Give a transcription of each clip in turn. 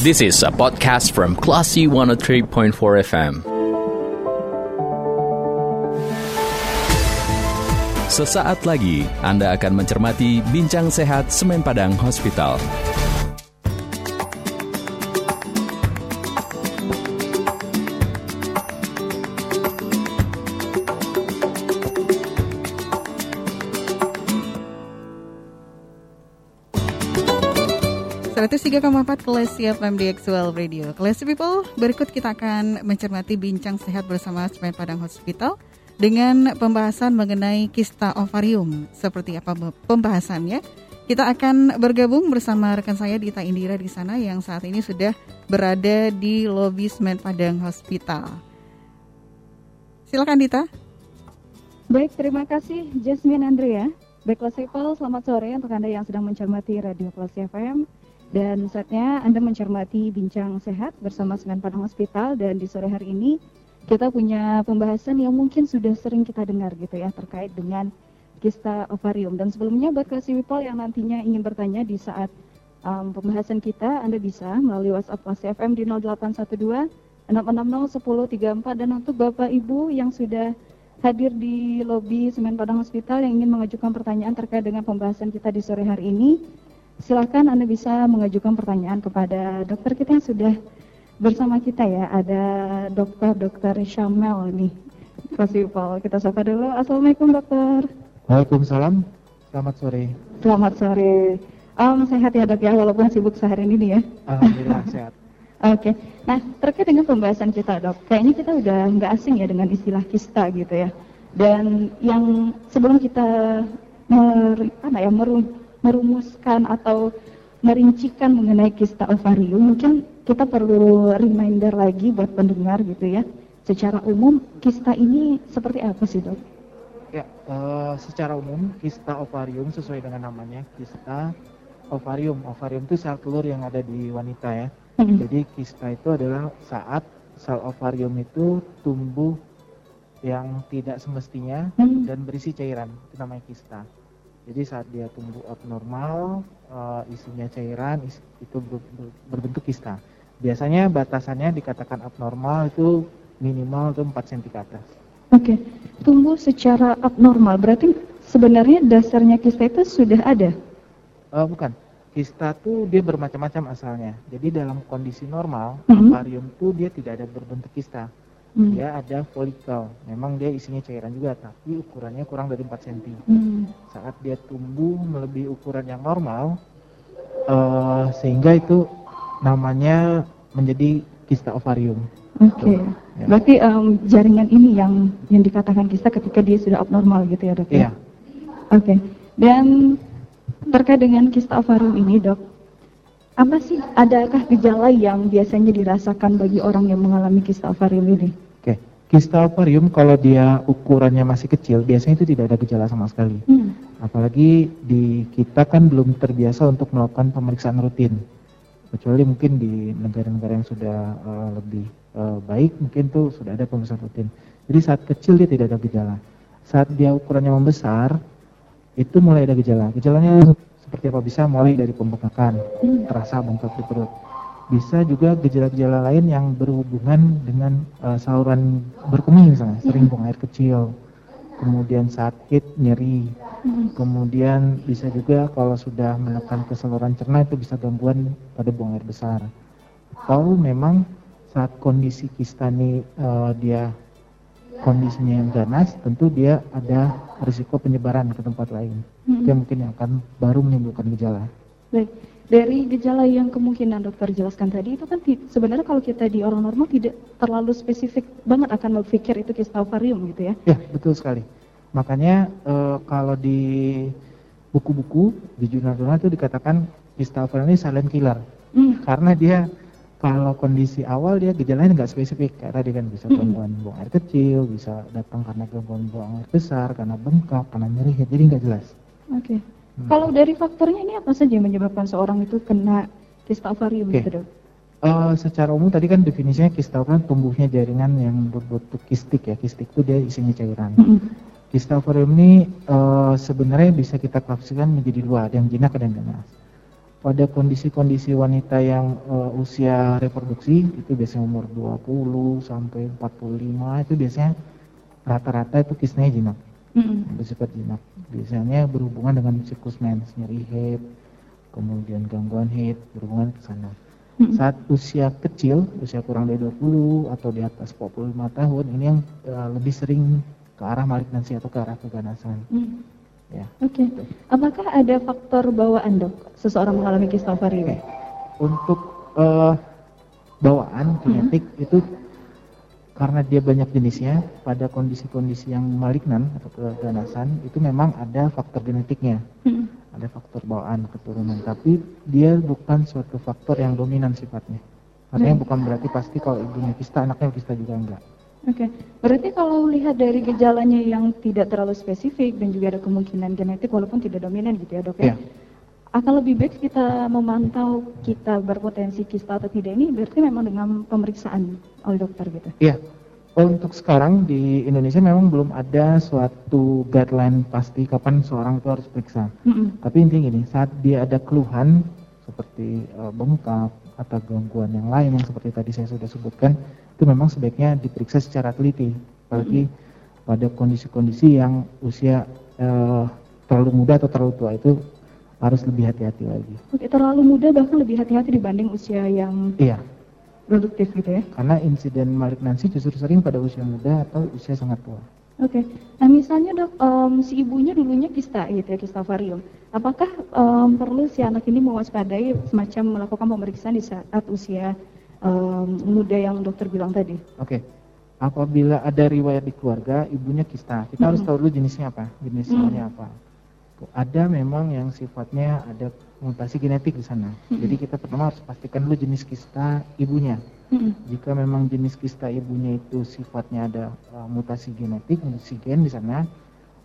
This is a podcast from Classy 103.4 FM. Sesaat lagi Anda akan mencermati Bincang Sehat Semen Padang Hospital. Empat Classy FM di Actual Radio. Classy People, berikut kita akan mencermati bincang sehat bersama Semen Padang Hospital dengan pembahasan mengenai kista ovarium. Seperti apa pembahasannya? Kita akan bergabung bersama rekan saya Dita Indira di sana yang saat ini sudah berada di lobi Semen Padang Hospital. Silakan Dita. Baik, terima kasih Jasmine Andrea. Baik, Classy People, selamat sore untuk Anda yang sedang mencermati Radio Classy FM. Dan saatnya Anda mencermati Bincang Sehat bersama Semen Padang Hospital dan di sore hari ini kita punya pembahasan yang mungkin sudah sering kita dengar gitu ya terkait dengan kista ovarium. Dan sebelumnya buat kasih people yang nantinya ingin bertanya di saat um, pembahasan kita, Anda bisa melalui WhatsApp FM di 0812 660 1034 dan untuk Bapak Ibu yang sudah hadir di lobi Semen Padang Hospital yang ingin mengajukan pertanyaan terkait dengan pembahasan kita di sore hari ini, silakan Anda bisa mengajukan pertanyaan kepada dokter kita yang sudah bersama kita ya. Ada dokter dokter Syamel nih. Paul. Kita sapa dulu. Assalamualaikum dokter. Waalaikumsalam. Selamat sore. Selamat sore. Um, sehat ya dok ya, walaupun sibuk sehari ini ya. Alhamdulillah sehat. Oke, okay. nah terkait dengan pembahasan kita dok, kayaknya kita udah nggak asing ya dengan istilah kista gitu ya. Dan yang sebelum kita mer, apa ya, meru, merumuskan atau merincikan mengenai kista ovarium, mungkin kita perlu reminder lagi buat pendengar gitu ya. Secara umum kista ini seperti apa sih dok? Ya, uh, secara umum kista ovarium sesuai dengan namanya kista ovarium. Ovarium itu sel telur yang ada di wanita ya. Hmm. Jadi kista itu adalah saat sel ovarium itu tumbuh yang tidak semestinya hmm. dan berisi cairan. Itu namanya kista. Jadi saat dia tumbuh abnormal, uh, isinya cairan, is, itu ber, ber, berbentuk kista. Biasanya batasannya dikatakan abnormal itu minimal itu 4 cm ke atas. Oke, okay. tumbuh secara abnormal berarti sebenarnya dasarnya kista itu sudah ada? Uh, bukan, kista tuh dia bermacam-macam asalnya. Jadi dalam kondisi normal, mm -hmm. akarium tuh dia tidak ada berbentuk kista hmm. dia ada folikel memang dia isinya cairan juga tapi ukurannya kurang dari 4 cm hmm. saat dia tumbuh melebihi ukuran yang normal uh, sehingga itu namanya menjadi kista ovarium Oke, okay. ya. berarti um, jaringan ini yang yang dikatakan kista ketika dia sudah abnormal gitu ya dok? Ya? Iya. Oke, okay. dan terkait dengan kista ovarium ini dok, apa sih adakah gejala yang biasanya dirasakan bagi orang yang mengalami kista ovarium ini? Oke, kista ovarium kalau dia ukurannya masih kecil biasanya itu tidak ada gejala sama sekali. Hmm. Apalagi di kita kan belum terbiasa untuk melakukan pemeriksaan rutin. Kecuali mungkin di negara-negara yang sudah uh, lebih uh, baik mungkin tuh sudah ada pemeriksaan rutin. Jadi saat kecil dia tidak ada gejala. Saat dia ukurannya membesar itu mulai ada gejala. Gejalanya seperti apa bisa mulai dari pembengkakan, terasa bengkak di perut. Bisa juga gejala-gejala lain yang berhubungan dengan uh, saluran berkemih misalnya, sering buang air kecil, kemudian sakit, nyeri, kemudian bisa juga kalau sudah menekan ke saluran cerna itu bisa gangguan pada buang air besar. Atau memang saat kondisi kista ini uh, dia kondisinya yang ganas, tentu dia ada risiko penyebaran ke tempat lain. Hmm. Dia mungkin yang akan baru menimbulkan gejala. Baik, dari gejala yang kemungkinan dokter jelaskan tadi itu kan sebenarnya kalau kita di orang normal tidak terlalu spesifik banget akan berpikir itu kista ovarium gitu ya? Ya, betul sekali. Makanya e, kalau di buku-buku di jurnal-jurnal itu dikatakan kista ovarium ini silent killer. Hmm. Karena dia kalau kondisi awal dia gejalanya nggak spesifik kayak tadi kan bisa gangguan buang air kecil bisa datang karena gangguan buang air besar karena bengkak karena nyeri jadi nggak jelas oke okay. hmm. kalau dari faktornya ini apa saja yang menyebabkan seorang itu kena kista ovarium okay. gitu Uh, secara umum tadi kan definisinya kista ovarium tumbuhnya jaringan yang berbentuk kistik ya kistik itu dia isinya cairan mm -hmm. kista ovarium ini uh, sebenarnya bisa kita klasifikasikan menjadi dua ada yang jinak ada yang ganas pada kondisi-kondisi wanita yang uh, usia reproduksi itu biasanya umur 20 sampai 45 itu biasanya rata-rata itu kisnya jinak. Mm -hmm. Bersifat jinak. Biasanya berhubungan dengan siklus mens, nyeri head, kemudian gangguan head, berhubungan ke sana. Mm -hmm. Saat usia kecil, usia kurang dari 20 atau di atas 45 tahun, ini yang uh, lebih sering ke arah malignansi atau ke arah keganasan. Mm -hmm. Ya. Oke. Okay. Apakah ada faktor bawaan dok seseorang mengalami kista ovarium? Okay. Untuk uh, bawaan genetik hmm. itu karena dia banyak jenisnya pada kondisi-kondisi yang malignan atau keganasan itu memang ada faktor genetiknya. Hmm. Ada faktor bawaan keturunan, tapi dia bukan suatu faktor yang dominan sifatnya. Artinya hmm. bukan berarti pasti kalau ibunya kista, anaknya kista juga enggak. Oke, okay. berarti kalau lihat dari gejalanya yang tidak terlalu spesifik dan juga ada kemungkinan genetik walaupun tidak dominan gitu ya dok ya, yeah. akan lebih baik kita memantau kita berpotensi kista atau tidak ini berarti memang dengan pemeriksaan oleh dokter gitu? Iya, yeah. untuk sekarang di Indonesia memang belum ada suatu guideline pasti kapan seorang itu harus periksa. Mm -hmm. Tapi intinya gini, saat dia ada keluhan seperti uh, bengkak atau gangguan yang lain yang seperti tadi saya sudah sebutkan, itu memang sebaiknya diperiksa secara teliti apalagi pada kondisi-kondisi yang usia uh, terlalu muda atau terlalu tua itu harus lebih hati-hati lagi. Oke, terlalu muda bahkan lebih hati-hati dibanding usia yang iya. produktif gitu ya? Karena insiden malignansi justru sering pada usia muda atau usia sangat tua. Oke, nah misalnya dok, um, si ibunya dulunya kista gitu ya, kista ovarium. Apakah um, perlu si anak ini mewaspadai semacam melakukan pemeriksaan di saat usia um, muda yang dokter bilang tadi. Oke. Okay. Apabila ada riwayat di keluarga, ibunya kista, kita -hmm. harus tahu dulu jenisnya apa, jenisnya -hmm. apa. Ada memang yang sifatnya ada mutasi genetik di sana. -hmm. Jadi kita pertama harus pastikan dulu jenis kista ibunya. -hmm. Jika memang jenis kista ibunya itu sifatnya ada uh, mutasi genetik, mutasi gen di sana,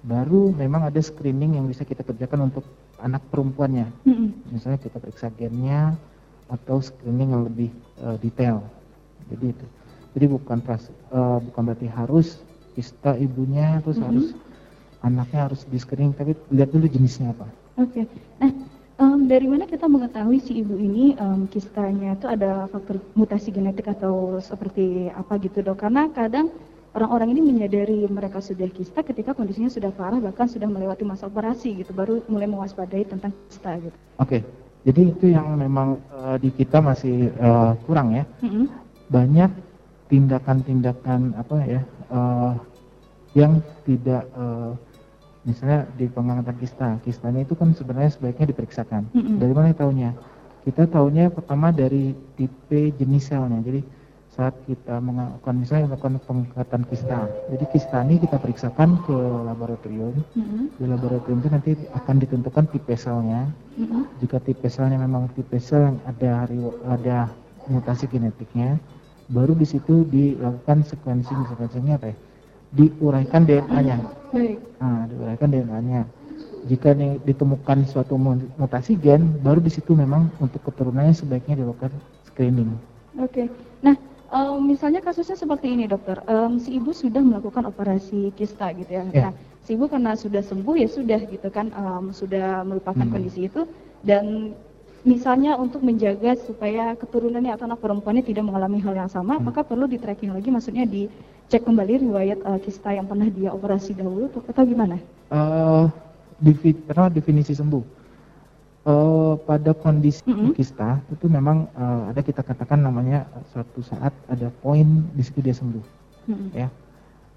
baru memang ada screening yang bisa kita kerjakan untuk anak perempuannya. -hmm. Misalnya kita periksa gennya, atau screening yang lebih uh, detail. Jadi itu. Jadi bukan pras, uh, bukan berarti harus kista ibunya terus mm -hmm. harus anaknya harus di screening tapi lihat dulu jenisnya apa. Oke. Okay. Nah, um, dari mana kita mengetahui si ibu ini um, kistanya itu ada faktor mutasi genetik atau seperti apa gitu dok? Karena kadang orang-orang ini menyadari mereka sudah kista ketika kondisinya sudah parah bahkan sudah melewati masa operasi gitu baru mulai mewaspadai tentang kista gitu. Oke. Okay. Jadi itu yang memang uh, di kita masih uh, kurang ya. Mm-hmm. Banyak tindakan-tindakan apa ya uh, yang tidak uh, misalnya di pengangkatan kista. Kistanya itu kan sebenarnya sebaiknya diperiksakan. Mm-hmm. Dari mana tahunya? Kita tahunya pertama dari tipe jenis selnya. Jadi saat kita melakukan misalnya melakukan pengangkatan kista. Jadi kista ini kita periksakan ke laboratorium. Mm-hmm. Di laboratorium itu nanti akan ditentukan tipe selnya. Mm-hmm. Jika tipe selnya memang tipe sel yang ada ada mutasi genetiknya, baru di situ dilakukan sequencing sequencingnya apa ya? Diuraikan DNA-nya. Baik. Nah, diuraikan DNA-nya. Jika ditemukan suatu mutasi gen, baru di situ memang untuk keturunannya sebaiknya dilakukan screening. Oke. Okay. Nah, um, misalnya kasusnya seperti ini dokter, um, si ibu sudah melakukan operasi kista gitu ya. Yeah. Nah, si ibu karena sudah sembuh ya sudah gitu kan, um, sudah melupakan hmm. kondisi itu dan misalnya untuk menjaga supaya keturunannya atau anak perempuannya tidak mengalami hal yang sama, hmm. maka perlu di tracking lagi, maksudnya dicek kembali riwayat uh, kista yang pernah dia operasi dahulu atau gimana? Uh, definisi sembuh uh, pada kondisi mm -hmm. kista itu memang uh, ada kita katakan namanya uh, suatu saat ada poin di situ dia sembuh. Mm -hmm. ya.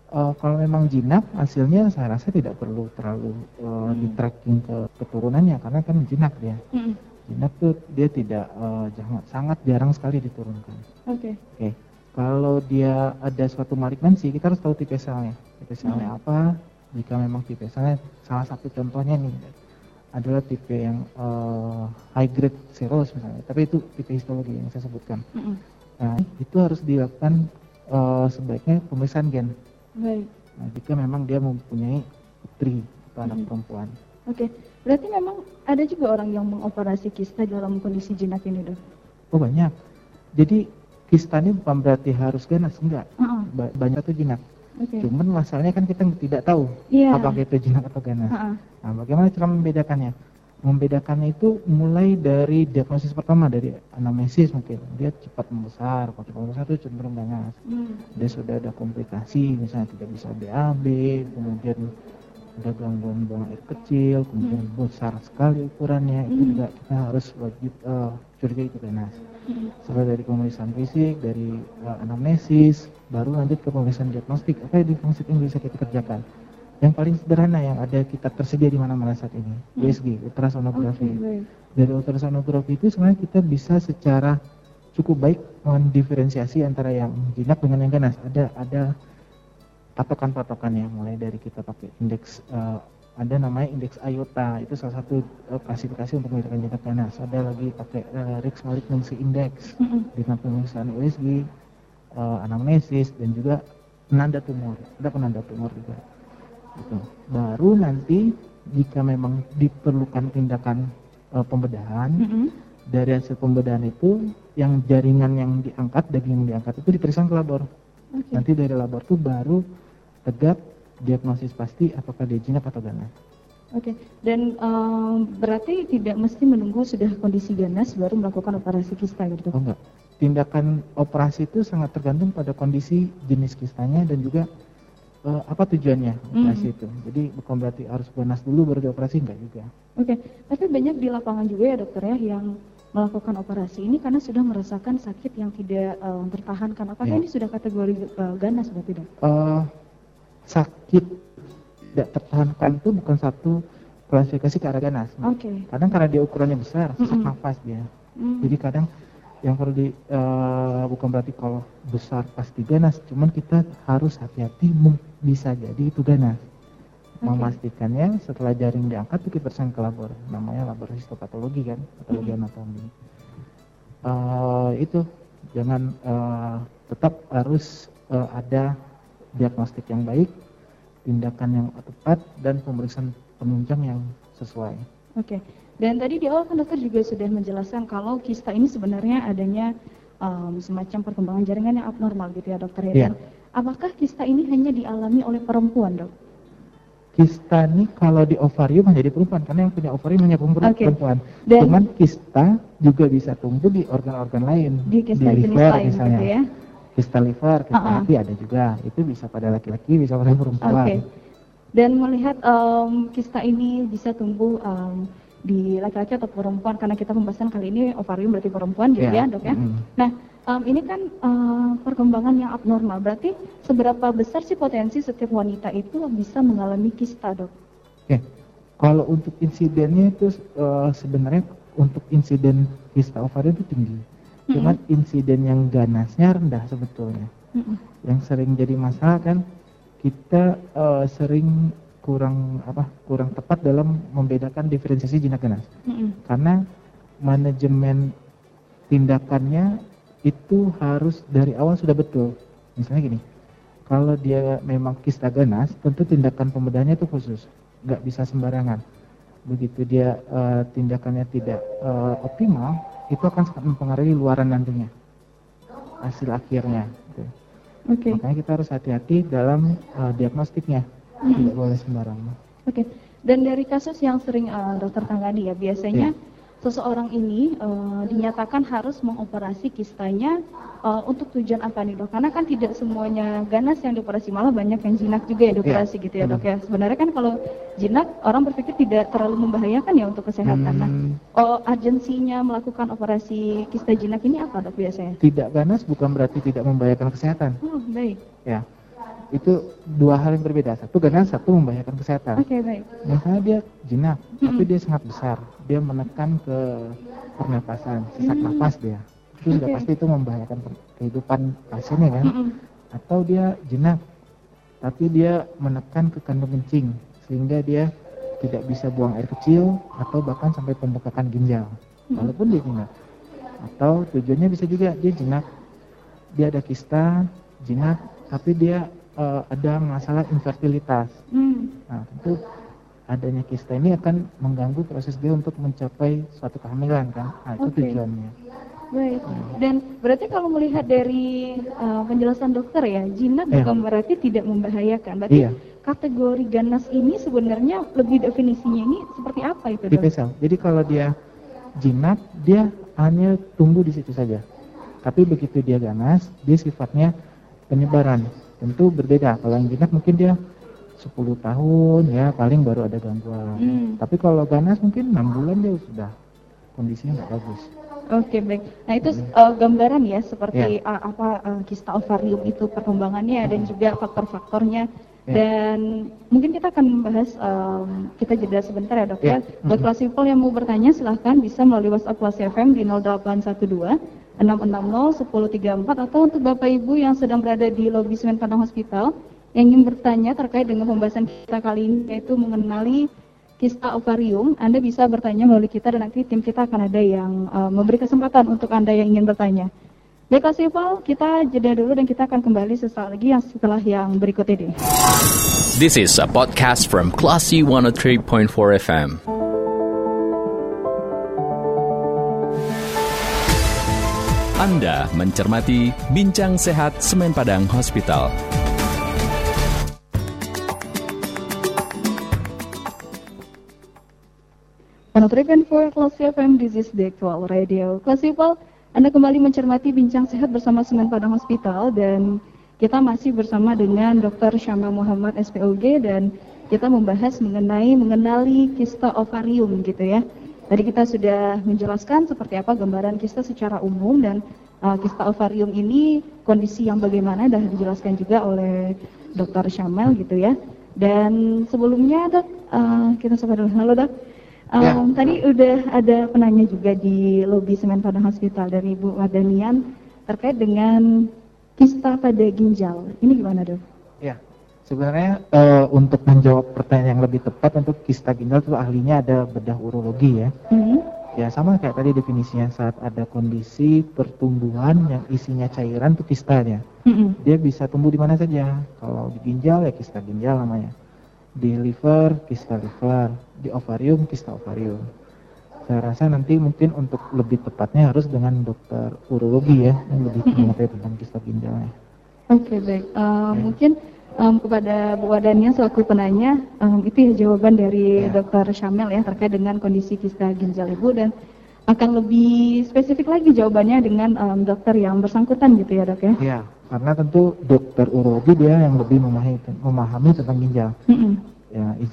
Uh, kalau memang jinak hasilnya saya rasa tidak perlu terlalu uh, mm di tracking ke keturunannya karena kan jinak dia. Mm jinak tuh dia tidak uh, jangan sangat jarang sekali diturunkan. Oke. Okay. oke. Okay. kalau dia ada suatu malignansi kita harus tahu tipe selnya tipe selnya mm apa jika memang tipe selnya salah satu contohnya nih adalah tipe yang uh, high grade cirrhosis misalnya, tapi itu tipe histologi yang saya sebutkan. Mm -hmm. Nah, itu harus dilakukan uh, sebaiknya pemeriksaan gen. Baik. Nah, jika memang dia mempunyai putri atau anak mm -hmm. perempuan. Oke, okay. berarti memang ada juga orang yang mengoperasi kista dalam kondisi jinak ini, dok? Oh banyak. Jadi kista ini bukan berarti harus ganas, enggak. Uh -uh. Ba banyak tuh jinak. Okay. Cuman masalahnya kan kita tidak tahu yeah. apakah itu jinak atau ganas. Uh -uh. Nah, bagaimana cara membedakannya? Membedakannya itu mulai dari diagnosis pertama dari anamnesis mungkin dia cepat membesar, kalau cepat membesar itu cenderung ganas. Hmm. Dia sudah ada komplikasi, misalnya tidak bisa BAB, kemudian ada gangguan buang air kecil, kemudian hmm. besar sekali ukurannya, hmm. itu juga kita harus wajib uh, curiga itu ganas. Hmm. Setelah dari pemeriksaan fisik, dari uh, anamnesis, baru lanjut ke pemeriksaan diagnostik. Apa yang diagnostik yang bisa kita kerjakan? Yang paling sederhana yang ada kita tersedia di mana-mana saat ini hmm. USG ultrasonografi. Okay, dari ultrasonografi itu sebenarnya kita bisa secara cukup baik mendiferensiasi antara yang jinak dengan yang ganas. Ada ada patokan-patokannya mulai dari kita pakai indeks uh, ada namanya indeks IOTA itu salah satu uh, klasifikasi untuk membedakan jinak ganas. Ada lagi pakai uh, Rix Malignancy Index mm-hmm. dengan pemeriksaan USG uh, anamnesis dan juga penanda tumor. Ada penanda tumor juga Gitu. Baru nanti jika memang diperlukan tindakan uh, pembedahan, mm -hmm. dari hasil pembedahan itu yang jaringan yang diangkat, daging yang diangkat itu diperiksa ke labor. Okay. Nanti dari labor itu baru tegak diagnosis pasti apakah dia jinak atau ganas. Oke, okay. dan um, berarti tidak mesti menunggu sudah kondisi ganas baru melakukan operasi kista gitu? Oh enggak, tindakan operasi itu sangat tergantung pada kondisi jenis kistanya dan juga uh, apa tujuannya operasi hmm. itu. Jadi bukan berarti harus ganas dulu baru dioperasi enggak juga. Oke, okay. tapi banyak di lapangan juga ya dokter ya yang melakukan operasi ini karena sudah merasakan sakit yang tidak uh, tertahankan. Apakah ya. ini sudah kategori uh, ganas berarti dok? Uh, sakit tidak tertahankan itu bukan satu klasifikasi ke arah ganas. Oke. Okay. Kadang karena dia ukurannya besar, sesak mm -hmm. nafas dia. Mm. Jadi kadang yang perlu di uh, bukan berarti kalau besar pasti ganas, cuman kita harus hati-hati bisa jadi itu ganas. Okay. Memastikannya setelah jaring diangkat itu kita ke labor, namanya labor histopatologi kan, patologi mm-hmm. anatomi. Uh, itu jangan uh, tetap harus uh, ada diagnostik yang baik, tindakan yang tepat dan pemeriksaan penunjang yang sesuai. Oke. Okay. Dan tadi di awal kan dokter juga sudah menjelaskan kalau kista ini sebenarnya adanya um, semacam perkembangan jaringan yang abnormal gitu ya dokter ya. Yeah. apakah kista ini hanya dialami oleh perempuan dok? Kista ini kalau di ovarium hanya di perempuan karena yang punya ovarium hanya perempuan. Okay. perempuan. Dan, Cuman kista juga bisa tumbuh di organ-organ lain. Di kista di liver lain, misalnya. Gitu ya? Kista liver, kista uh -uh. hati ada juga. Itu bisa pada laki-laki, bisa pada perempuan. Okay. Dan melihat um, kista ini bisa tumbuh um, di laki-laki atau perempuan karena kita pembahasan kali ini ovarium berarti perempuan gitu yeah. ya dok ya. Mm. Nah um, ini kan uh, perkembangan yang abnormal berarti seberapa besar sih potensi setiap wanita itu bisa mengalami kista dok? Oke, okay. kalau untuk insidennya itu uh, sebenarnya untuk insiden kista ovarium itu tinggi. Mm-hmm. Cuman insiden yang ganasnya rendah sebetulnya. Mm-hmm. Yang sering jadi masalah kan kita uh, sering kurang apa kurang tepat dalam membedakan diferensiasi jinak ganas mm -hmm. karena manajemen tindakannya itu harus dari awal sudah betul misalnya gini kalau dia memang kista ganas tentu tindakan pembedahannya itu khusus nggak bisa sembarangan begitu dia uh, tindakannya tidak uh, optimal itu akan sangat mempengaruhi luaran nantinya hasil akhirnya gitu. okay. makanya kita harus hati-hati dalam uh, diagnostiknya. Tidak boleh sembarangan. Oke. Okay. Dan dari kasus yang sering uh, dokter tangani ya biasanya yeah seseorang ini uh, dinyatakan harus mengoperasi kistanya uh, untuk tujuan apa nih dok? Karena kan tidak semuanya ganas yang dioperasi, malah banyak yang jinak juga ya dioperasi yeah. gitu ya dok ya. Sebenarnya kan kalau jinak orang berpikir tidak terlalu membahayakan ya untuk kesehatan. Nah, hmm. Nah, oh urgensinya melakukan operasi kista jinak ini apa dok biasanya? Tidak ganas bukan berarti tidak membahayakan kesehatan. Oh baik. Ya itu dua hal yang berbeda. Satu ganas, satu membahayakan kesehatan. Oke okay, baik. Misalnya dia jinak, mm -hmm. tapi dia sangat besar, dia menekan ke pernapasan, sesak -hmm. nafas dia. Itu okay. sudah pasti itu membahayakan kehidupan pasiennya kan. Mm -hmm. Atau dia jinak, tapi dia menekan ke kandung kencing, sehingga dia tidak bisa buang air kecil atau bahkan sampai pembekakan ginjal, mm -hmm. walaupun dia jinak. Atau tujuannya bisa juga dia jinak, dia ada kista, jinak, tapi dia uh, ada masalah infertilitas. Hmm. Nah, tentu adanya kista ini akan mengganggu proses dia untuk mencapai suatu kehamilan kan. Nah, itu okay. tujuannya. Baik. Hmm. Dan berarti kalau melihat dari uh, penjelasan dokter ya, jinak yeah. bukan berarti tidak membahayakan. Berarti yeah. kategori ganas ini sebenarnya lebih definisinya ini seperti apa itu? Di pesel. Jadi kalau dia jinak, dia hanya tumbuh di situ saja. Tapi begitu dia ganas, dia sifatnya penyebaran. Tentu berbeda. Kalau yang jinak mungkin dia 10 tahun ya paling baru ada gangguan. Hmm. Tapi kalau ganas mungkin 6 bulan dia sudah kondisinya nggak bagus. Oke okay, baik. Nah itu uh, gambaran ya seperti yeah. uh, apa uh, kista ovarium itu perkembangannya dan juga faktor-faktornya Yeah. Dan mungkin kita akan membahas um, kita jeda sebentar ya dok yeah. ya. Buat kelas people yang mau bertanya silahkan bisa melalui WhatsApp kelas FM di 0812 660 1034 atau untuk Bapak Ibu yang sedang berada di lobi Semen Padang Hospital yang ingin bertanya terkait dengan pembahasan kita kali ini yaitu mengenali kista ovarium, Anda bisa bertanya melalui kita dan nanti tim kita akan ada yang uh, memberi kesempatan untuk Anda yang ingin bertanya. Baiklah Sival, kita jeda dulu dan kita akan kembali sesaat lagi yang setelah yang berikut ini. This is a podcast from Classy 103.4 FM. Anda mencermati Bincang Sehat Semen Padang Hospital. Penutrikan for Classy FM, this is radio. Classy People, anda kembali mencermati bincang sehat bersama Semen Padang Hospital dan kita masih bersama dengan Dr. Syamil Muhammad SPOG dan kita membahas mengenai mengenali kista ovarium gitu ya. Tadi kita sudah menjelaskan seperti apa gambaran kista secara umum dan uh, kista ovarium ini kondisi yang bagaimana dah dijelaskan juga oleh Dr. Syamil gitu ya. Dan sebelumnya dok, uh, kita sapa dulu. Halo dok. Um, ya. Tadi udah ada penanya juga di lobi Semen Padang Hospital dari Bu Wadanian terkait dengan kista pada ginjal. Ini gimana dok? Ya, sebenarnya uh, untuk menjawab pertanyaan yang lebih tepat untuk kista ginjal itu ahlinya ada bedah urologi ya. Mm -hmm. Ya sama kayak tadi definisinya saat ada kondisi pertumbuhan yang isinya cairan itu kista ya. Mm -hmm. Dia bisa tumbuh di mana saja. Kalau di ginjal ya kista ginjal namanya di liver kista liver, di ovarium kista ovarium. Saya rasa nanti mungkin untuk lebih tepatnya harus dengan dokter urologi ya yang lebih mengetahui tentang kista ginjalnya. Oke okay, baik, uh, okay. mungkin um, kepada Bu Wadania selaku penanya um, itu ya jawaban dari ya. dokter Syamel ya terkait dengan kondisi kista ginjal ibu dan akan lebih spesifik lagi jawabannya dengan um, dokter yang bersangkutan gitu ya dok ya? Iya, karena tentu dokter urologi dia yang lebih memahami, memahami tentang ginjal. Mm -hmm. Ya, is,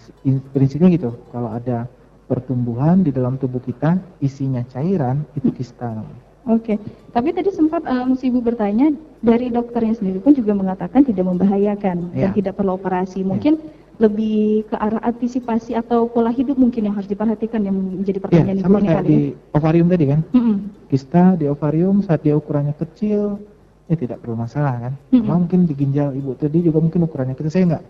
prinsipnya gitu. Kalau ada pertumbuhan di dalam tubuh kita, isinya cairan itu kista. Oke, okay. tapi tadi sempat um, si ibu bertanya dari dokternya sendiri pun juga mengatakan tidak membahayakan ya. dan tidak perlu operasi. Mungkin ya lebih ke arah antisipasi atau pola hidup mungkin yang harus diperhatikan yang menjadi pertanyaan ya, sama kayak kali di ya? ovarium tadi kan mm -hmm. kista di ovarium saat dia ukurannya kecil ya tidak perlu masalah kan mm -hmm. mungkin di ginjal ibu tadi juga mungkin ukurannya kecil saya nggak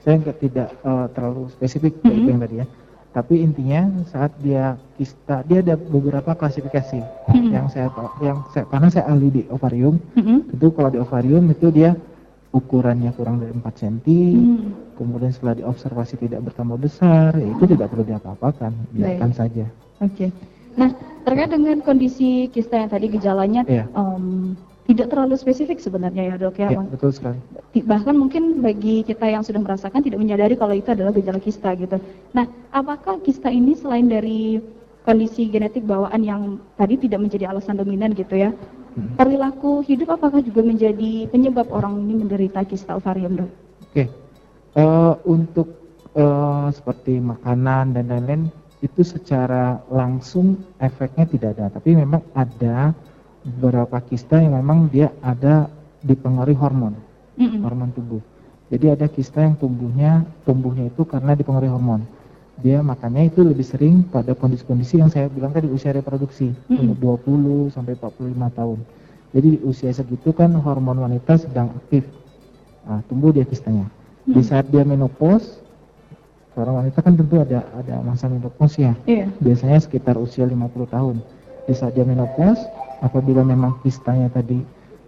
saya nggak tidak uh, terlalu spesifik mm -hmm. yang tadi ya tapi intinya saat dia kista dia ada beberapa klasifikasi mm -hmm. yang saya tahu yang saya karena saya ahli di ovarium mm -hmm. itu kalau di ovarium itu dia ukurannya kurang dari 4 cm, hmm. kemudian setelah diobservasi tidak bertambah besar, ya itu tidak perlu diapa-apakan, biarkan saja. Oke. Okay. Nah, terkait dengan kondisi kista yang tadi gejalanya yeah. um, tidak terlalu spesifik sebenarnya ya dok ya. Yeah, betul sekali. Bahkan mungkin bagi kita yang sudah merasakan tidak menyadari kalau itu adalah gejala kista gitu. Nah, apakah kista ini selain dari kondisi genetik bawaan yang tadi tidak menjadi alasan dominan gitu ya, Hmm. Perilaku hidup apakah juga menjadi penyebab orang ini menderita kista ovarium, dok? Oke, okay. uh, eh, untuk uh, seperti makanan dan lain-lain itu secara langsung efeknya tidak ada, tapi memang ada beberapa kista yang memang dia ada dipengaruhi hormon, mm -hmm. hormon tubuh. Jadi ada kista yang tumbuhnya tumbuhnya itu karena dipengaruhi hormon dia makannya itu lebih sering pada kondisi-kondisi yang saya bilang tadi usia reproduksi mm -hmm. 20 sampai 45 tahun. Jadi di usia segitu kan hormon wanita sedang aktif. Nah, tumbuh dia kistanya. Mm -hmm. Di saat dia menopause, seorang wanita kan tentu ada ada masa menopause ya. Yeah. Biasanya sekitar usia 50 tahun. Di saat dia menopause, apabila memang kistanya tadi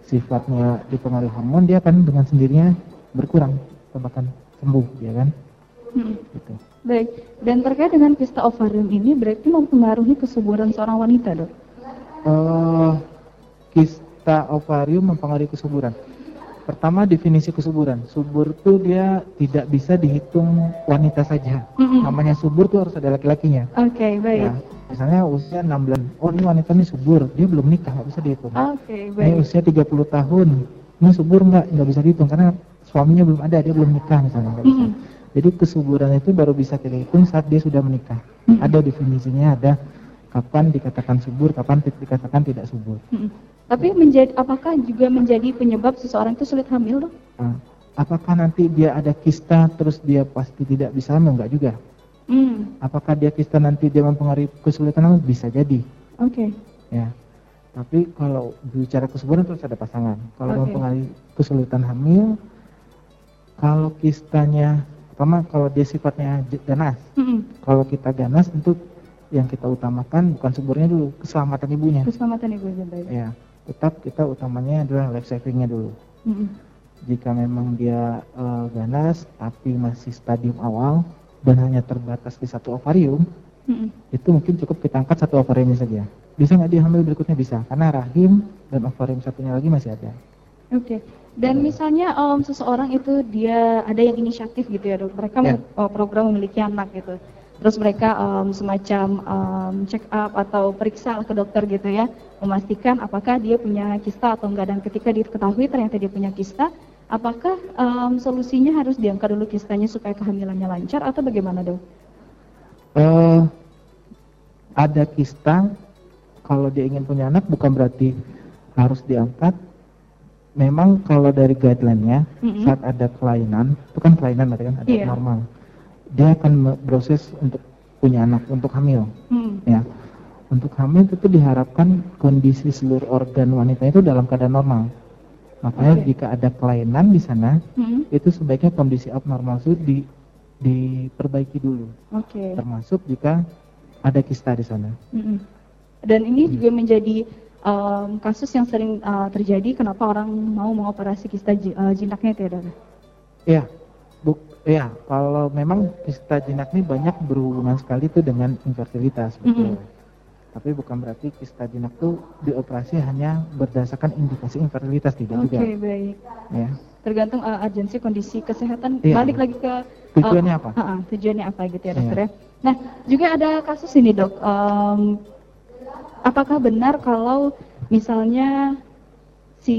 sifatnya dipengaruhi hormon, dia akan dengan sendirinya berkurang, bahkan sembuh, ya kan? Hmm. Gitu. Baik, dan terkait dengan kista ovarium ini berarti mempengaruhi kesuburan seorang wanita, dok? Uh, kista ovarium mempengaruhi kesuburan. Pertama definisi kesuburan. Subur tuh dia tidak bisa dihitung wanita saja. Mm-mm. Namanya subur tuh harus ada laki-lakinya. Oke, baik. Ya, misalnya usia 6 bulan. Oh, ini wanita ini subur. Dia belum nikah, nggak bisa dihitung. Oke, Ini baik. usia 30 tahun. Ini subur nggak? Nggak bisa dihitung karena suaminya belum ada, dia belum nikah misalnya. Mm-mm. Jadi kesuburan itu baru bisa kita hitung saat dia sudah menikah. Mm. Ada definisinya, ada kapan dikatakan subur, kapan dikatakan tidak subur. Mm-mm. Tapi menjadi apakah juga menjadi penyebab seseorang itu sulit hamil, Dok? Nah, apakah nanti dia ada kista terus dia pasti tidak bisa hamil? Enggak juga. Hmm, Apakah dia kista nanti dia mempengaruhi kesulitan hamil? Bisa jadi. oke. Ya. Tapi kalau bicara kesuburan terus ada pasangan. Kalau Oke. mempengaruhi kesulitan hamil, kalau kistanya, pertama kalau dia sifatnya ganas. Mm-mm. Kalau kita ganas tentu yang kita utamakan bukan suburnya dulu, keselamatan ibunya. Keselamatan ibu dan bayi. Ya, tetap kita utamanya adalah life savingnya dulu. Mm-mm. Jika memang dia eh, ganas tapi masih stadium awal dan hanya terbatas di satu ovarium, Mm-mm. itu mungkin cukup kita angkat satu ovariumnya saja. Bisa nggak dia hamil berikutnya bisa, karena rahim dan ovarium satunya lagi masih ada. Oke. Dan misalnya em, seseorang itu dia ada yang inisiatif gitu ya dok. Mereka Ya. mau- oh, program memiliki anak gitu. Terus mereka em, semacam em, check up atau periksa ke dokter gitu ya, memastikan apakah dia punya kista atau enggak. Dan ketika diketahui ternyata dia punya kista, apakah em, solusinya harus diangkat dulu kistanya supaya kehamilannya lancar atau bagaimana dok? eh ada kista, kalau dia ingin punya anak bukan berarti harus diangkat. Memang kalau dari guideline-nya Mm-mm. saat ada kelainan, itu kan kelainan berarti kan ada Iya. normal. Dia akan proses untuk punya anak, untuk hamil. Hmm. Ya, untuk hamil itu diharapkan kondisi seluruh organ wanita itu dalam keadaan normal. Makanya Oke. jika ada kelainan di sana, Hmm. itu sebaiknya kondisi abnormal itu di, diperbaiki dulu. Oke. Termasuk jika ada kista di sana. Mm-mm. Dan ini juga menjadi em, kasus yang sering uh, terjadi kenapa orang mau mengoperasi kista uh, jinaknya itu ya iya. Kalau memang kista jinak ini banyak berhubungan sekali itu dengan infertilitas, betul. Tapi bukan berarti kista jinak itu dioperasi hanya berdasarkan indikasi infertilitas tidak Oke juga. baik. Ya. Tergantung uh, urgensi kondisi kesehatan. Iya. Balik lagi ke Tujuannya uh, apa? uh, uh, tujuannya apa gitu ya Iya. dokter ya. Nah juga ada kasus ini dok. Em, apakah benar kalau misalnya si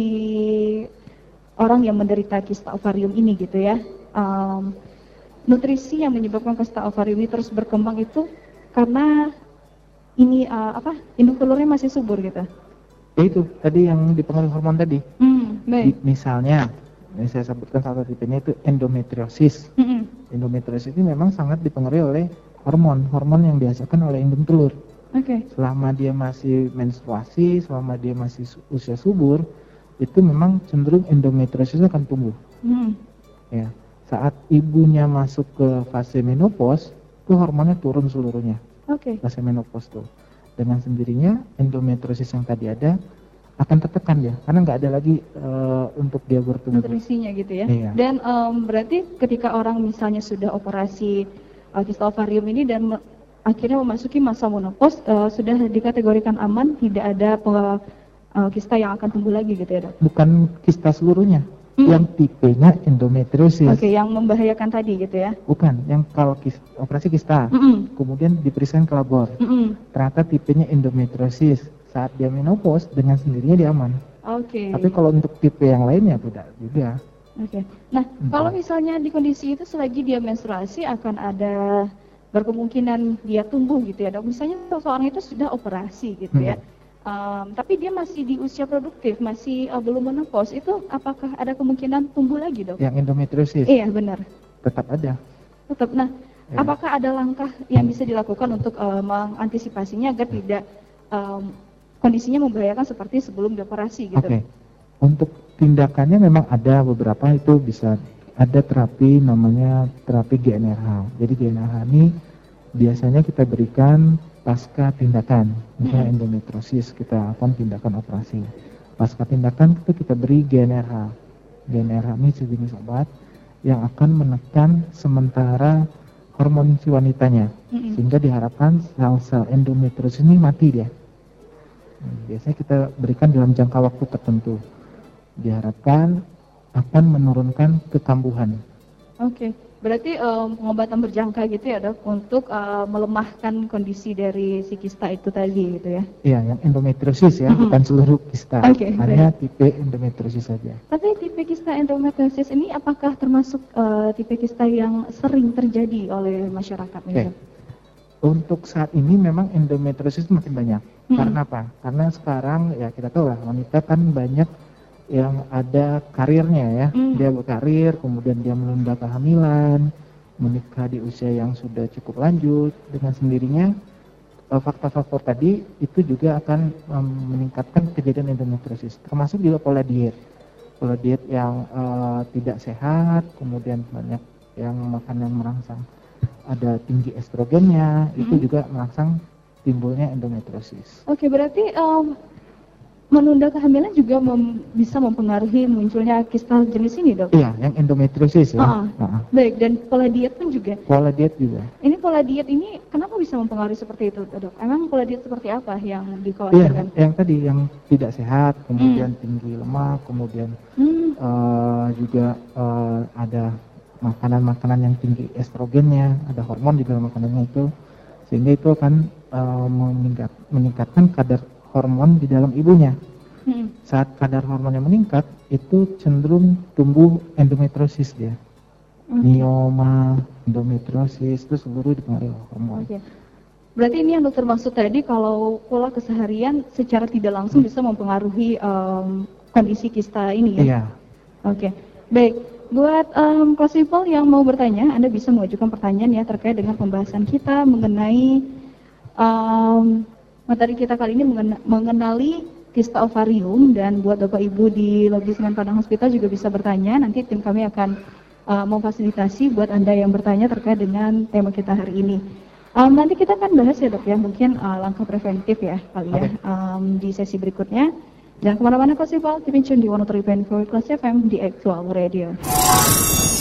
orang yang menderita kista ovarium ini gitu ya, em, nutrisi yang menyebabkan kista ovarium ini terus berkembang itu karena ini uh, apa induk telurnya masih subur gitu. Ya itu tadi yang dipengaruhi hormon tadi. Hmm, baik. Misalnya, yang saya sebutkan salah satu tipenya itu endometriosis. Mm-mm. Endometriosis ini memang sangat dipengaruhi oleh hormon, hormon yang dihasilkan oleh indung telur. Oke. Selama dia masih menstruasi, selama dia masih usia subur, itu memang cenderung endometriosis akan tumbuh. Hmm. Ya, saat ibunya masuk ke fase menopause, itu hormonnya turun seluruhnya. Oke. Fase menopause tuh. Dengan sendirinya endometriosis yang tadi ada akan tertekan ya, karena nggak ada lagi eh, untuk dia bertumbuh. nutrisinya gitu ya. Iya. Dan em, berarti ketika orang misalnya sudah operasi uh, kista ovarium ini dan me- akhirnya memasuki masa menopause uh, sudah dikategorikan aman, tidak ada uh, kista yang akan tumbuh lagi gitu ya dok. Bukan kista seluruhnya, Hmm. yang tipenya endometriosis. Oke, yang membahayakan tadi gitu ya. Bukan, yang kalau kis- operasi kista, Mm-mm. kemudian diperiksakan ke labor. Mm-mm. Ternyata tipenya endometriosis. Saat dia menopause dengan sendirinya dia aman. Oke. Tapi kalau untuk tipe yang lainnya tidak juga. Oke. Nah, Hmm. kalau misalnya di kondisi itu selagi dia menstruasi akan ada berkemungkinan dia tumbuh gitu ya dok. Misalnya seseorang itu sudah operasi gitu ya, Um, tapi dia masih di usia produktif, masih uh, belum menopause, itu apakah ada kemungkinan tumbuh lagi dok? Yang endometriosis Iya benar. tetap ada. Tetap. Nah, Ya. apakah ada langkah yang bisa dilakukan untuk uh, mengantisipasinya agar tidak um, kondisinya membahayakan seperti sebelum dioperasi gitu? Oke. Untuk tindakannya memang ada beberapa itu bisa ada terapi namanya terapi GNRH. Jadi GNRH ini biasanya kita berikan pasca tindakan. Misalnya endometriosis kita akan tindakan operasi. Pasca tindakan itu kita beri GNRH. GNRH ini sejenis obat yang akan menekan sementara hormon si wanitanya Mm-mm. sehingga diharapkan sel-sel endometriosis ini mati dia. Hmm, Biasanya kita berikan dalam jangka waktu tertentu. Diharapkan akan menurunkan kekambuhan. Oke. Okay. Berarti um, pengobatan berjangka gitu ya dok untuk uh, melemahkan kondisi dari si kista itu tadi gitu ya? Iya, yang endometriosis ya, bukan seluruh kista. Okay, hanya baik. tipe endometriosis saja. Tapi tipe kista endometriosis ini apakah termasuk uh, tipe kista yang sering terjadi oleh masyarakat? Okay. Untuk saat ini memang endometriosis makin banyak. Hmm. Karena apa? Karena sekarang ya kita tahu lah wanita kan banyak yang ada karirnya ya. Hmm. Dia berkarir, kemudian dia menunda kehamilan, menikah di usia yang sudah cukup lanjut dengan sendirinya eh, faktor-faktor tadi itu juga akan um, meningkatkan kejadian endometriosis termasuk juga pola diet pola diet yang uh, tidak sehat kemudian banyak yang makan yang merangsang ada tinggi estrogennya hmm. itu juga merangsang timbulnya endometriosis. Oke, berarti um, menunda kehamilan juga mem bisa mempengaruhi munculnya kista jenis ini, dok? Iya, yang endometriosis ya. Uh -uh. Uh. Baik, dan pola diet pun juga. Pola diet juga. Ini pola diet ini kenapa bisa mempengaruhi seperti itu, dok? Emang pola diet seperti apa yang dikhawatirkan? Iya, yang tadi yang tidak sehat, kemudian hmm. tinggi lemak, kemudian hmm. uh, juga uh, ada makanan-makanan yang tinggi estrogennya, ada hormon di dalam makanannya itu, sehingga itu akan uh, meningkat, meningkatkan kadar hormon di dalam ibunya. Hmm. Saat kadar hormonnya meningkat, itu cenderung tumbuh endometriosis dia. Okay. Mioma, endometriosis itu seluruh dipengaruhi hormon. Okay. Berarti ini yang dokter maksud tadi kalau pola keseharian secara tidak langsung hmm. bisa mempengaruhi um, kondisi kista ini ya? Iya. Oke, okay. baik. Buat um, kelas yang mau bertanya, Anda bisa mengajukan pertanyaan ya terkait dengan pembahasan kita mengenai um, materi kita kali ini mengenali kista ovarium dan buat Bapak Ibu di Logismen Padang Hospital juga bisa bertanya. Nanti tim kami akan uh, memfasilitasi buat Anda yang bertanya terkait dengan tema kita hari ini. Um, nanti kita akan bahas ya dok ya, mungkin uh, langkah preventif ya kali okay. ya um, di sesi berikutnya. Jangan ke mana-mana Festival, keep tune di 103.4 Class FM di Actual Radio.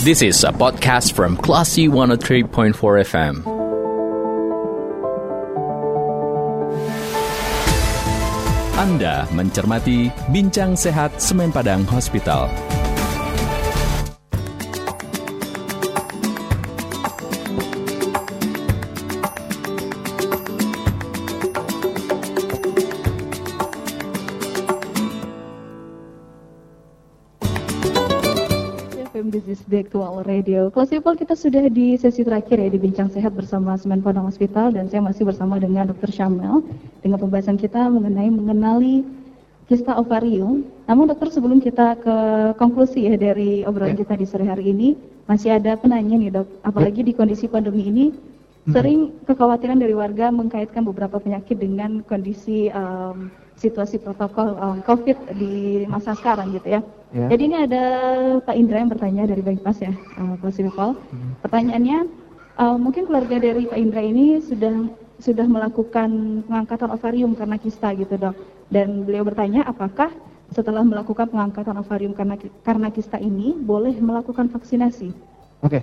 This is a podcast from Classy 103.4 FM. Anda mencermati Bincang Sehat Semen Padang Hospital. Radio. Kelas People kita sudah di sesi terakhir ya di Bincang Sehat bersama Semen Padang Hospital dan saya masih bersama dengan Dr. Syamel dengan pembahasan kita mengenai mengenali kista ovarium. Namun dokter sebelum kita ke konklusi ya dari obrolan ya. kita di sore hari ini masih ada penanya nih dok, apalagi di kondisi pandemi ini hmm. sering kekhawatiran dari warga mengkaitkan beberapa penyakit dengan kondisi um, situasi protokol um, COVID di masa sekarang gitu ya. Yeah. Jadi ini ada Pak Indra yang bertanya dari Bankpas ya, uh, People. Hmm. Pertanyaannya, uh, mungkin keluarga dari Pak Indra ini sudah sudah melakukan pengangkatan ovarium karena kista gitu dok. Dan beliau bertanya apakah setelah melakukan pengangkatan ovarium karena karena kista ini boleh melakukan vaksinasi? Oke. Okay.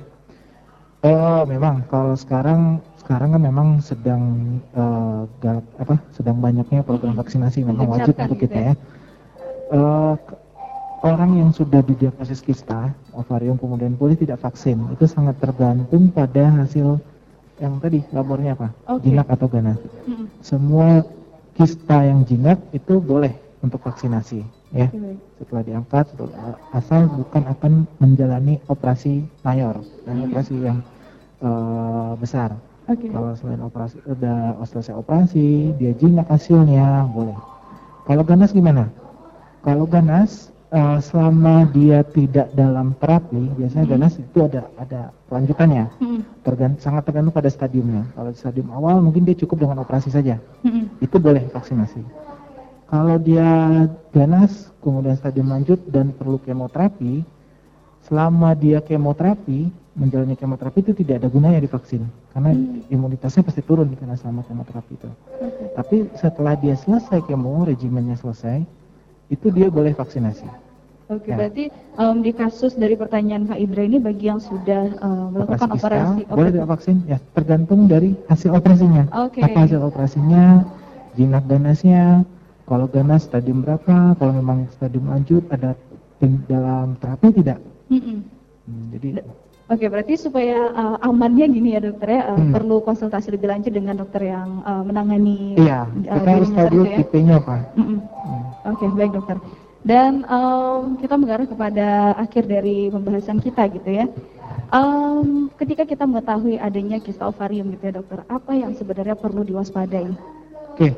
Uh, eh, memang kalau sekarang sekarang kan memang sedang uh, galak, apa sedang banyaknya program vaksinasi memang wajib untuk gitu kita ya. ya. Uh, orang yang sudah didiagnosis kista ovarium kemudian boleh tidak vaksin itu sangat tergantung pada hasil yang tadi labornya apa okay. jinak atau ganas. Hmm. Semua kista yang jinak itu boleh untuk vaksinasi ya okay. setelah diangkat asal bukan akan menjalani operasi mayor dan hmm. operasi yang uh, besar. Okay. Kalau selain operasi udah selesai operasi, dia jinak hasilnya boleh. Kalau ganas gimana? Kalau ganas uh, selama dia tidak dalam terapi, biasanya hmm. ganas itu ada ada kelanjutannya. Hmm. Tergant sangat tergantung pada stadiumnya. Kalau stadium awal mungkin dia cukup dengan operasi saja. Hmm. Itu boleh vaksinasi. Kalau dia ganas, kemudian stadium lanjut dan perlu kemoterapi, selama dia kemoterapi, menjalani kemoterapi itu tidak ada gunanya divaksin karena hmm. imunitasnya pasti turun karena selama kemoterapi itu. Okay. Tapi setelah dia selesai kemo, regimennya selesai, itu dia boleh vaksinasi. Oke, okay, ya. berarti um, di kasus dari pertanyaan Kak Indra ini bagi yang sudah um, melakukan operasi, operasi boleh tidak vaksin? Ya, tergantung dari hasil operasinya. Okay. Apa hasil operasinya, jinak ganasnya, kalau ganas stadium berapa, kalau memang stadium lanjut ada dalam terapi tidak. Mm-mm. Hmm, jadi Oke, berarti supaya uh, amannya gini ya dokter ya, uh, Hmm. perlu konsultasi lebih lanjut dengan dokter yang uh, menangani. iya, uh, kita harus dirinya tahu ya. tipenya. Mm-mm. Hmm. Oke, baik dokter. Dan um, kita mengarah kepada akhir dari pembahasan kita gitu ya. Um, ketika kita mengetahui adanya kista ovarium gitu ya dokter, apa yang sebenarnya perlu diwaspadai? Oke,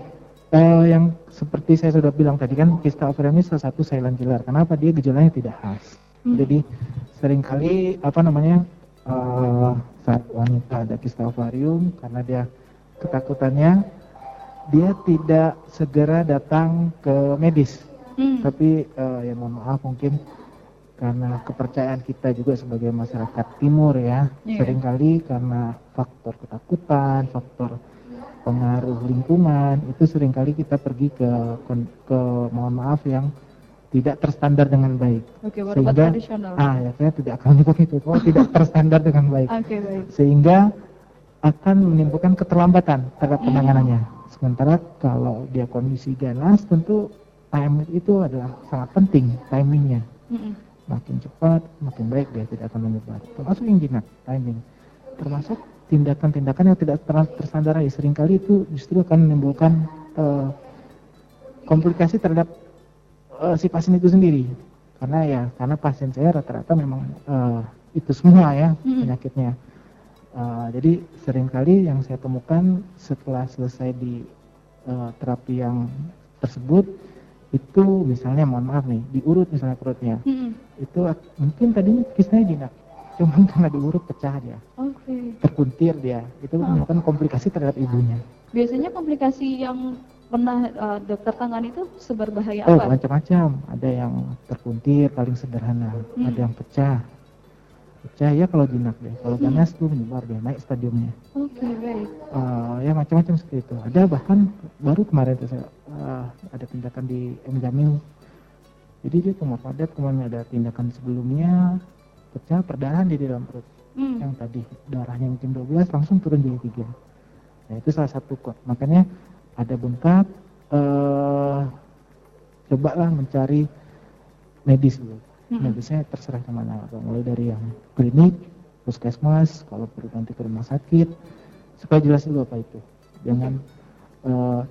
eh, yang seperti saya sudah bilang tadi kan kista ovarium ini salah satu silent killer. Kenapa dia gejalanya tidak khas? Hmm. Jadi sering kali apa namanya eh, saat wanita ada kista ovarium karena dia ketakutannya dia tidak segera datang ke medis, Hmm. tapi eh, ya mohon maaf mungkin karena kepercayaan kita juga sebagai masyarakat timur ya Iya. sering kali karena faktor ketakutan, faktor pengaruh lingkungan itu sering kali kita pergi ke ke mohon maaf yang tidak terstandar dengan baik. Oke, berobat Sehingga ah ya saya tidak akan menyebut itu, oh tidak terstandar dengan baik Oke, baik. sehingga akan menimbulkan keterlambatan terhadap penanganannya. Sementara kalau dia kondisi ganas tentu time itu adalah sangat penting timingnya. Mm-mm. Makin cepat, makin baik dia tidak akan menyebar. Termasuk yang jinak, timing. Termasuk tindakan-tindakan yang tidak ter- tersandarai. Seringkali itu justru akan menimbulkan eh, komplikasi terhadap eh, si pasien itu sendiri. Karena ya, karena pasien saya rata-rata memang eh, itu semua ya penyakitnya. Eh, jadi sering kali yang saya temukan setelah selesai di eh, terapi yang tersebut itu misalnya mohon maaf nih diurut misalnya perutnya Mm-mm. itu ak- mungkin tadinya kisahnya jinak cuman karena diurut pecah dia Oke. terpuntir dia itu Oh. menyebabkan komplikasi terhadap ibunya Biasanya komplikasi yang pernah uh, dokter tangani itu seberbahaya oh apa? macam-macam ada yang terpuntir paling sederhana Hmm. ada yang pecah pecah ya kalau jinak deh kalau Hmm. ganas tuh menyebar dia naik stadiumnya Oke, baik. Eh, ya macam-macam seperti itu ada bahkan baru kemarin tuh saya eh, ada tindakan di M Jamil jadi dia tumor padat kemudian ada tindakan sebelumnya pecah perdarahan di dalam perut Hmm. yang tadi darahnya mungkin 12 langsung turun jadi tiga. Nah itu salah satu kok makanya ada bengkak eh cobalah mencari medis dulu. Mm-mm. medisnya terserah ke mana mulai dari yang klinik puskesmas kalau perlu nanti ke rumah sakit. Supaya jelas dulu apa itu. Jangan eh,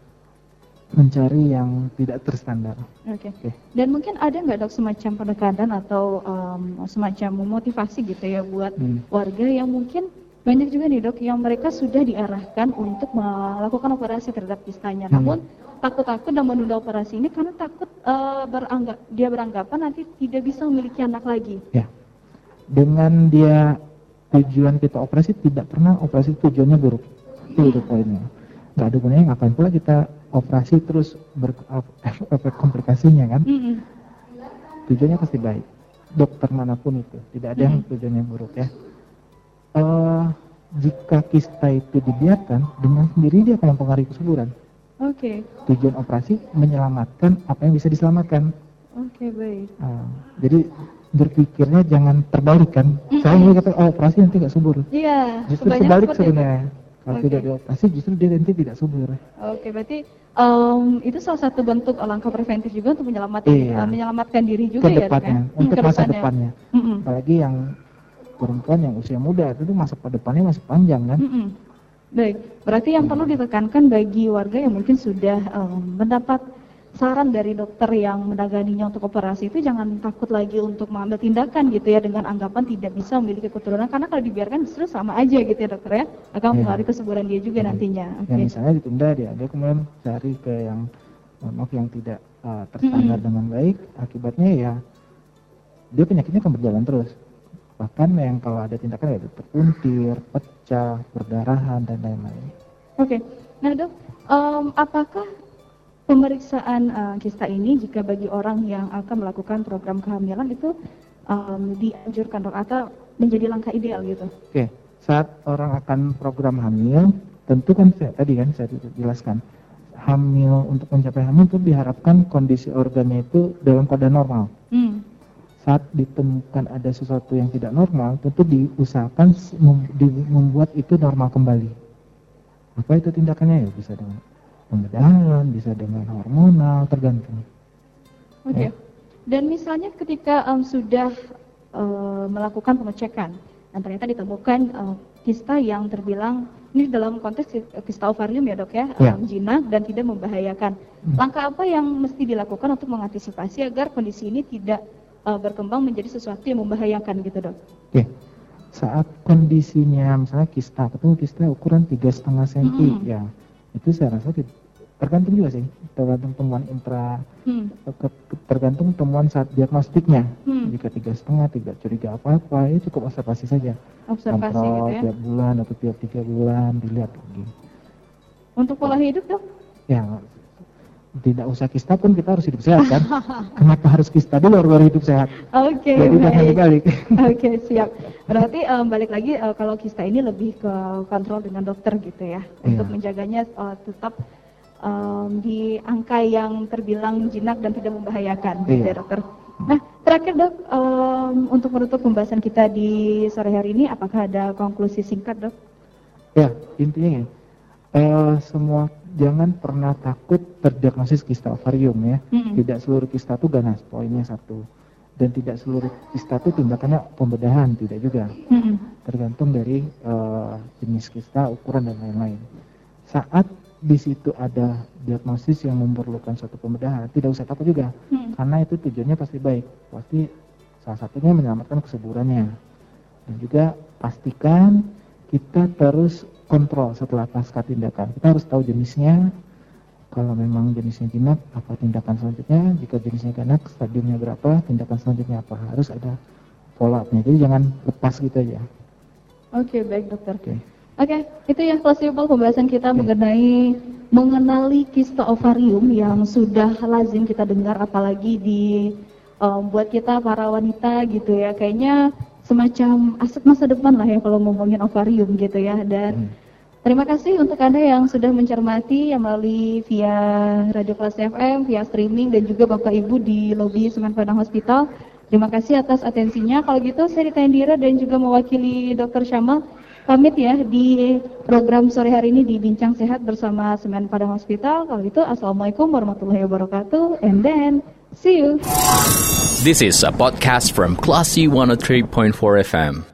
mencari yang tidak terstandar Oke. Oke. Dan mungkin ada nggak dok semacam pendekatan atau um, semacam memotivasi gitu ya buat Hmm. warga yang mungkin banyak juga nih dok yang mereka sudah diarahkan untuk melakukan operasi terhadap kistanya, Hmm. namun takut-takut dan menunda operasi ini karena takut uh, beranggap dia beranggapan nanti tidak bisa memiliki anak lagi. ya dengan dia tujuan kita operasi tidak pernah operasi tujuannya buruk itu itu poinnya nggak ada gunanya ngapain pula kita operasi terus berefek komplikasinya kan? Mm-mm. tujuannya pasti baik. Dokter mana pun itu. Tidak ada yang tujuannya buruk ya. Eh, jika kista itu dibiarkan dengan sendiri dia akan mempengaruhi kesuburan. Oke, tujuan operasi menyelamatkan apa yang bisa diselamatkan. Oke baik. Ah, jadi berpikirnya jangan terbalik kan saya mau kata oh, operasi nanti nggak subur. Iya, justru kebanyakan sebalik sebenarnya kalau Oke. tidak dioperasi justru dia nanti tidak subur Oke, berarti em, itu salah satu bentuk langkah preventif juga untuk menyelamatkan Iya. eh, menyelamatkan diri juga ya, Dok, depannya ya? Hmm, untuk masa depannya. depannya Mm-mm. apalagi yang perempuan yang usia muda itu tuh masa depannya masih panjang kan Mm-mm. Baik, berarti yang perlu ditekankan bagi warga yang mungkin sudah em, mendapat saran dari dokter yang menanganinya untuk operasi itu jangan takut lagi untuk mengambil tindakan gitu ya dengan anggapan tidak bisa memiliki keturunan karena kalau dibiarkan justru sama aja gitu ya dokter ya akan Iya. mengaruhi kesuburan dia juga nantinya. Oke. yang misalnya ditunda dia dia kemudian cari ke yang mohon maaf yang tidak uh, terstandar Mm-mm. dengan baik akibatnya ya dia penyakitnya akan berjalan terus bahkan yang kalau ada tindakan ya terpuntir pecah perdarahan dan lain-lain Oke, nah dok, em, apakah pemeriksaan eh, kista ini jika bagi orang yang akan melakukan program kehamilan itu em, dianjurkan dok atau menjadi langkah ideal gitu? oke saat orang akan program hamil tentu kan saya, tadi kan saya jelaskan hamil untuk mencapai hamil itu diharapkan kondisi organnya itu dalam keadaan normal Hmm. saat ditemukan ada sesuatu yang tidak normal, tentu diusahakan membuat itu normal kembali. Apa itu tindakannya ya? Bisa dengan pembedahan, bisa dengan hormonal, tergantung. Oke. Ya. Dan misalnya ketika um, sudah uh, melakukan pengecekan dan ternyata ditemukan uh, kista yang terbilang ini dalam konteks kista ovarium ya dok ya, ya. Um, jinak dan tidak membahayakan. Hmm. Langkah apa yang mesti dilakukan untuk mengantisipasi agar kondisi ini tidak uh, berkembang menjadi sesuatu yang membahayakan gitu dok? Oke, saat kondisinya misalnya kista, ketemu kista ukuran tiga setengah senti, hmm. ya itu saya rasa tergantung juga sih tergantung temuan intra hmm. tergantung temuan saat diagnostiknya. Hmm. jika tiga setengah tidak curiga apa apa ya cukup observasi saja. Observasi Kontrol gitu ya. tiap bulan atau tiap tiga bulan dilihat lagi. Untuk pola hidup dong ya tidak usah kista pun kita harus hidup sehat kan? Kenapa harus kista dulu baru hidup sehat? Oke okay, jadi jangan dibalik oke okay, siap. Berarti um, balik lagi uh, kalau kista ini lebih ke kontrol dengan dokter gitu ya? Iya. untuk menjaganya uh, tetap um, di angka yang terbilang jinak dan tidak membahayakan, iya. ya dokter. Nah, terakhir dok, um, untuk menutup pembahasan kita di sore hari ini, apakah ada konklusi singkat dok? Ya, intinya ya, uh, semua jangan pernah takut terdiagnosis kista ovarium ya. Mm -hmm. Tidak seluruh kista itu ganas, poinnya satu. Dan tidak seluruh kista itu tindakannya pembedahan, tidak juga. Mm -hmm. Tergantung dari uh, jenis kista, ukuran dan lain-lain. Saat di situ ada diagnosis yang memerlukan suatu pembedahan, tidak usah takut juga, hmm. karena itu tujuannya pasti baik, pasti salah satunya menyelamatkan kesuburannya, dan juga pastikan kita terus kontrol setelah pasca tindakan, kita harus tahu jenisnya, kalau memang jenisnya jinak, apa tindakan selanjutnya, jika jenisnya ganak, stadiumnya berapa, tindakan selanjutnya apa, harus ada follow up-nya, jadi jangan lepas gitu aja. Oke, okay, baik dokter. Okay. Oke, okay, itu ya fleksibel pembahasan kita mengenai mengenali kista ovarium yang sudah lazim kita dengar apalagi di um, buat kita para wanita gitu ya. Kayaknya semacam aset masa depan lah ya kalau ngomongin ovarium gitu ya. Dan hmm. terima kasih untuk Anda yang sudah mencermati yang melalui via Radio Kelas FM, via streaming dan juga Bapak Ibu di lobi Semen Padang Hospital. Terima kasih atas atensinya. Kalau gitu saya Rita Indira dan juga mewakili Dr. Syamal pamit ya di program sore hari ini di Bincang Sehat bersama Semen Padang Hospital. Kalau itu Assalamualaikum warahmatullahi wabarakatuh and then see you. This is a podcast from Classy 103.4 FM.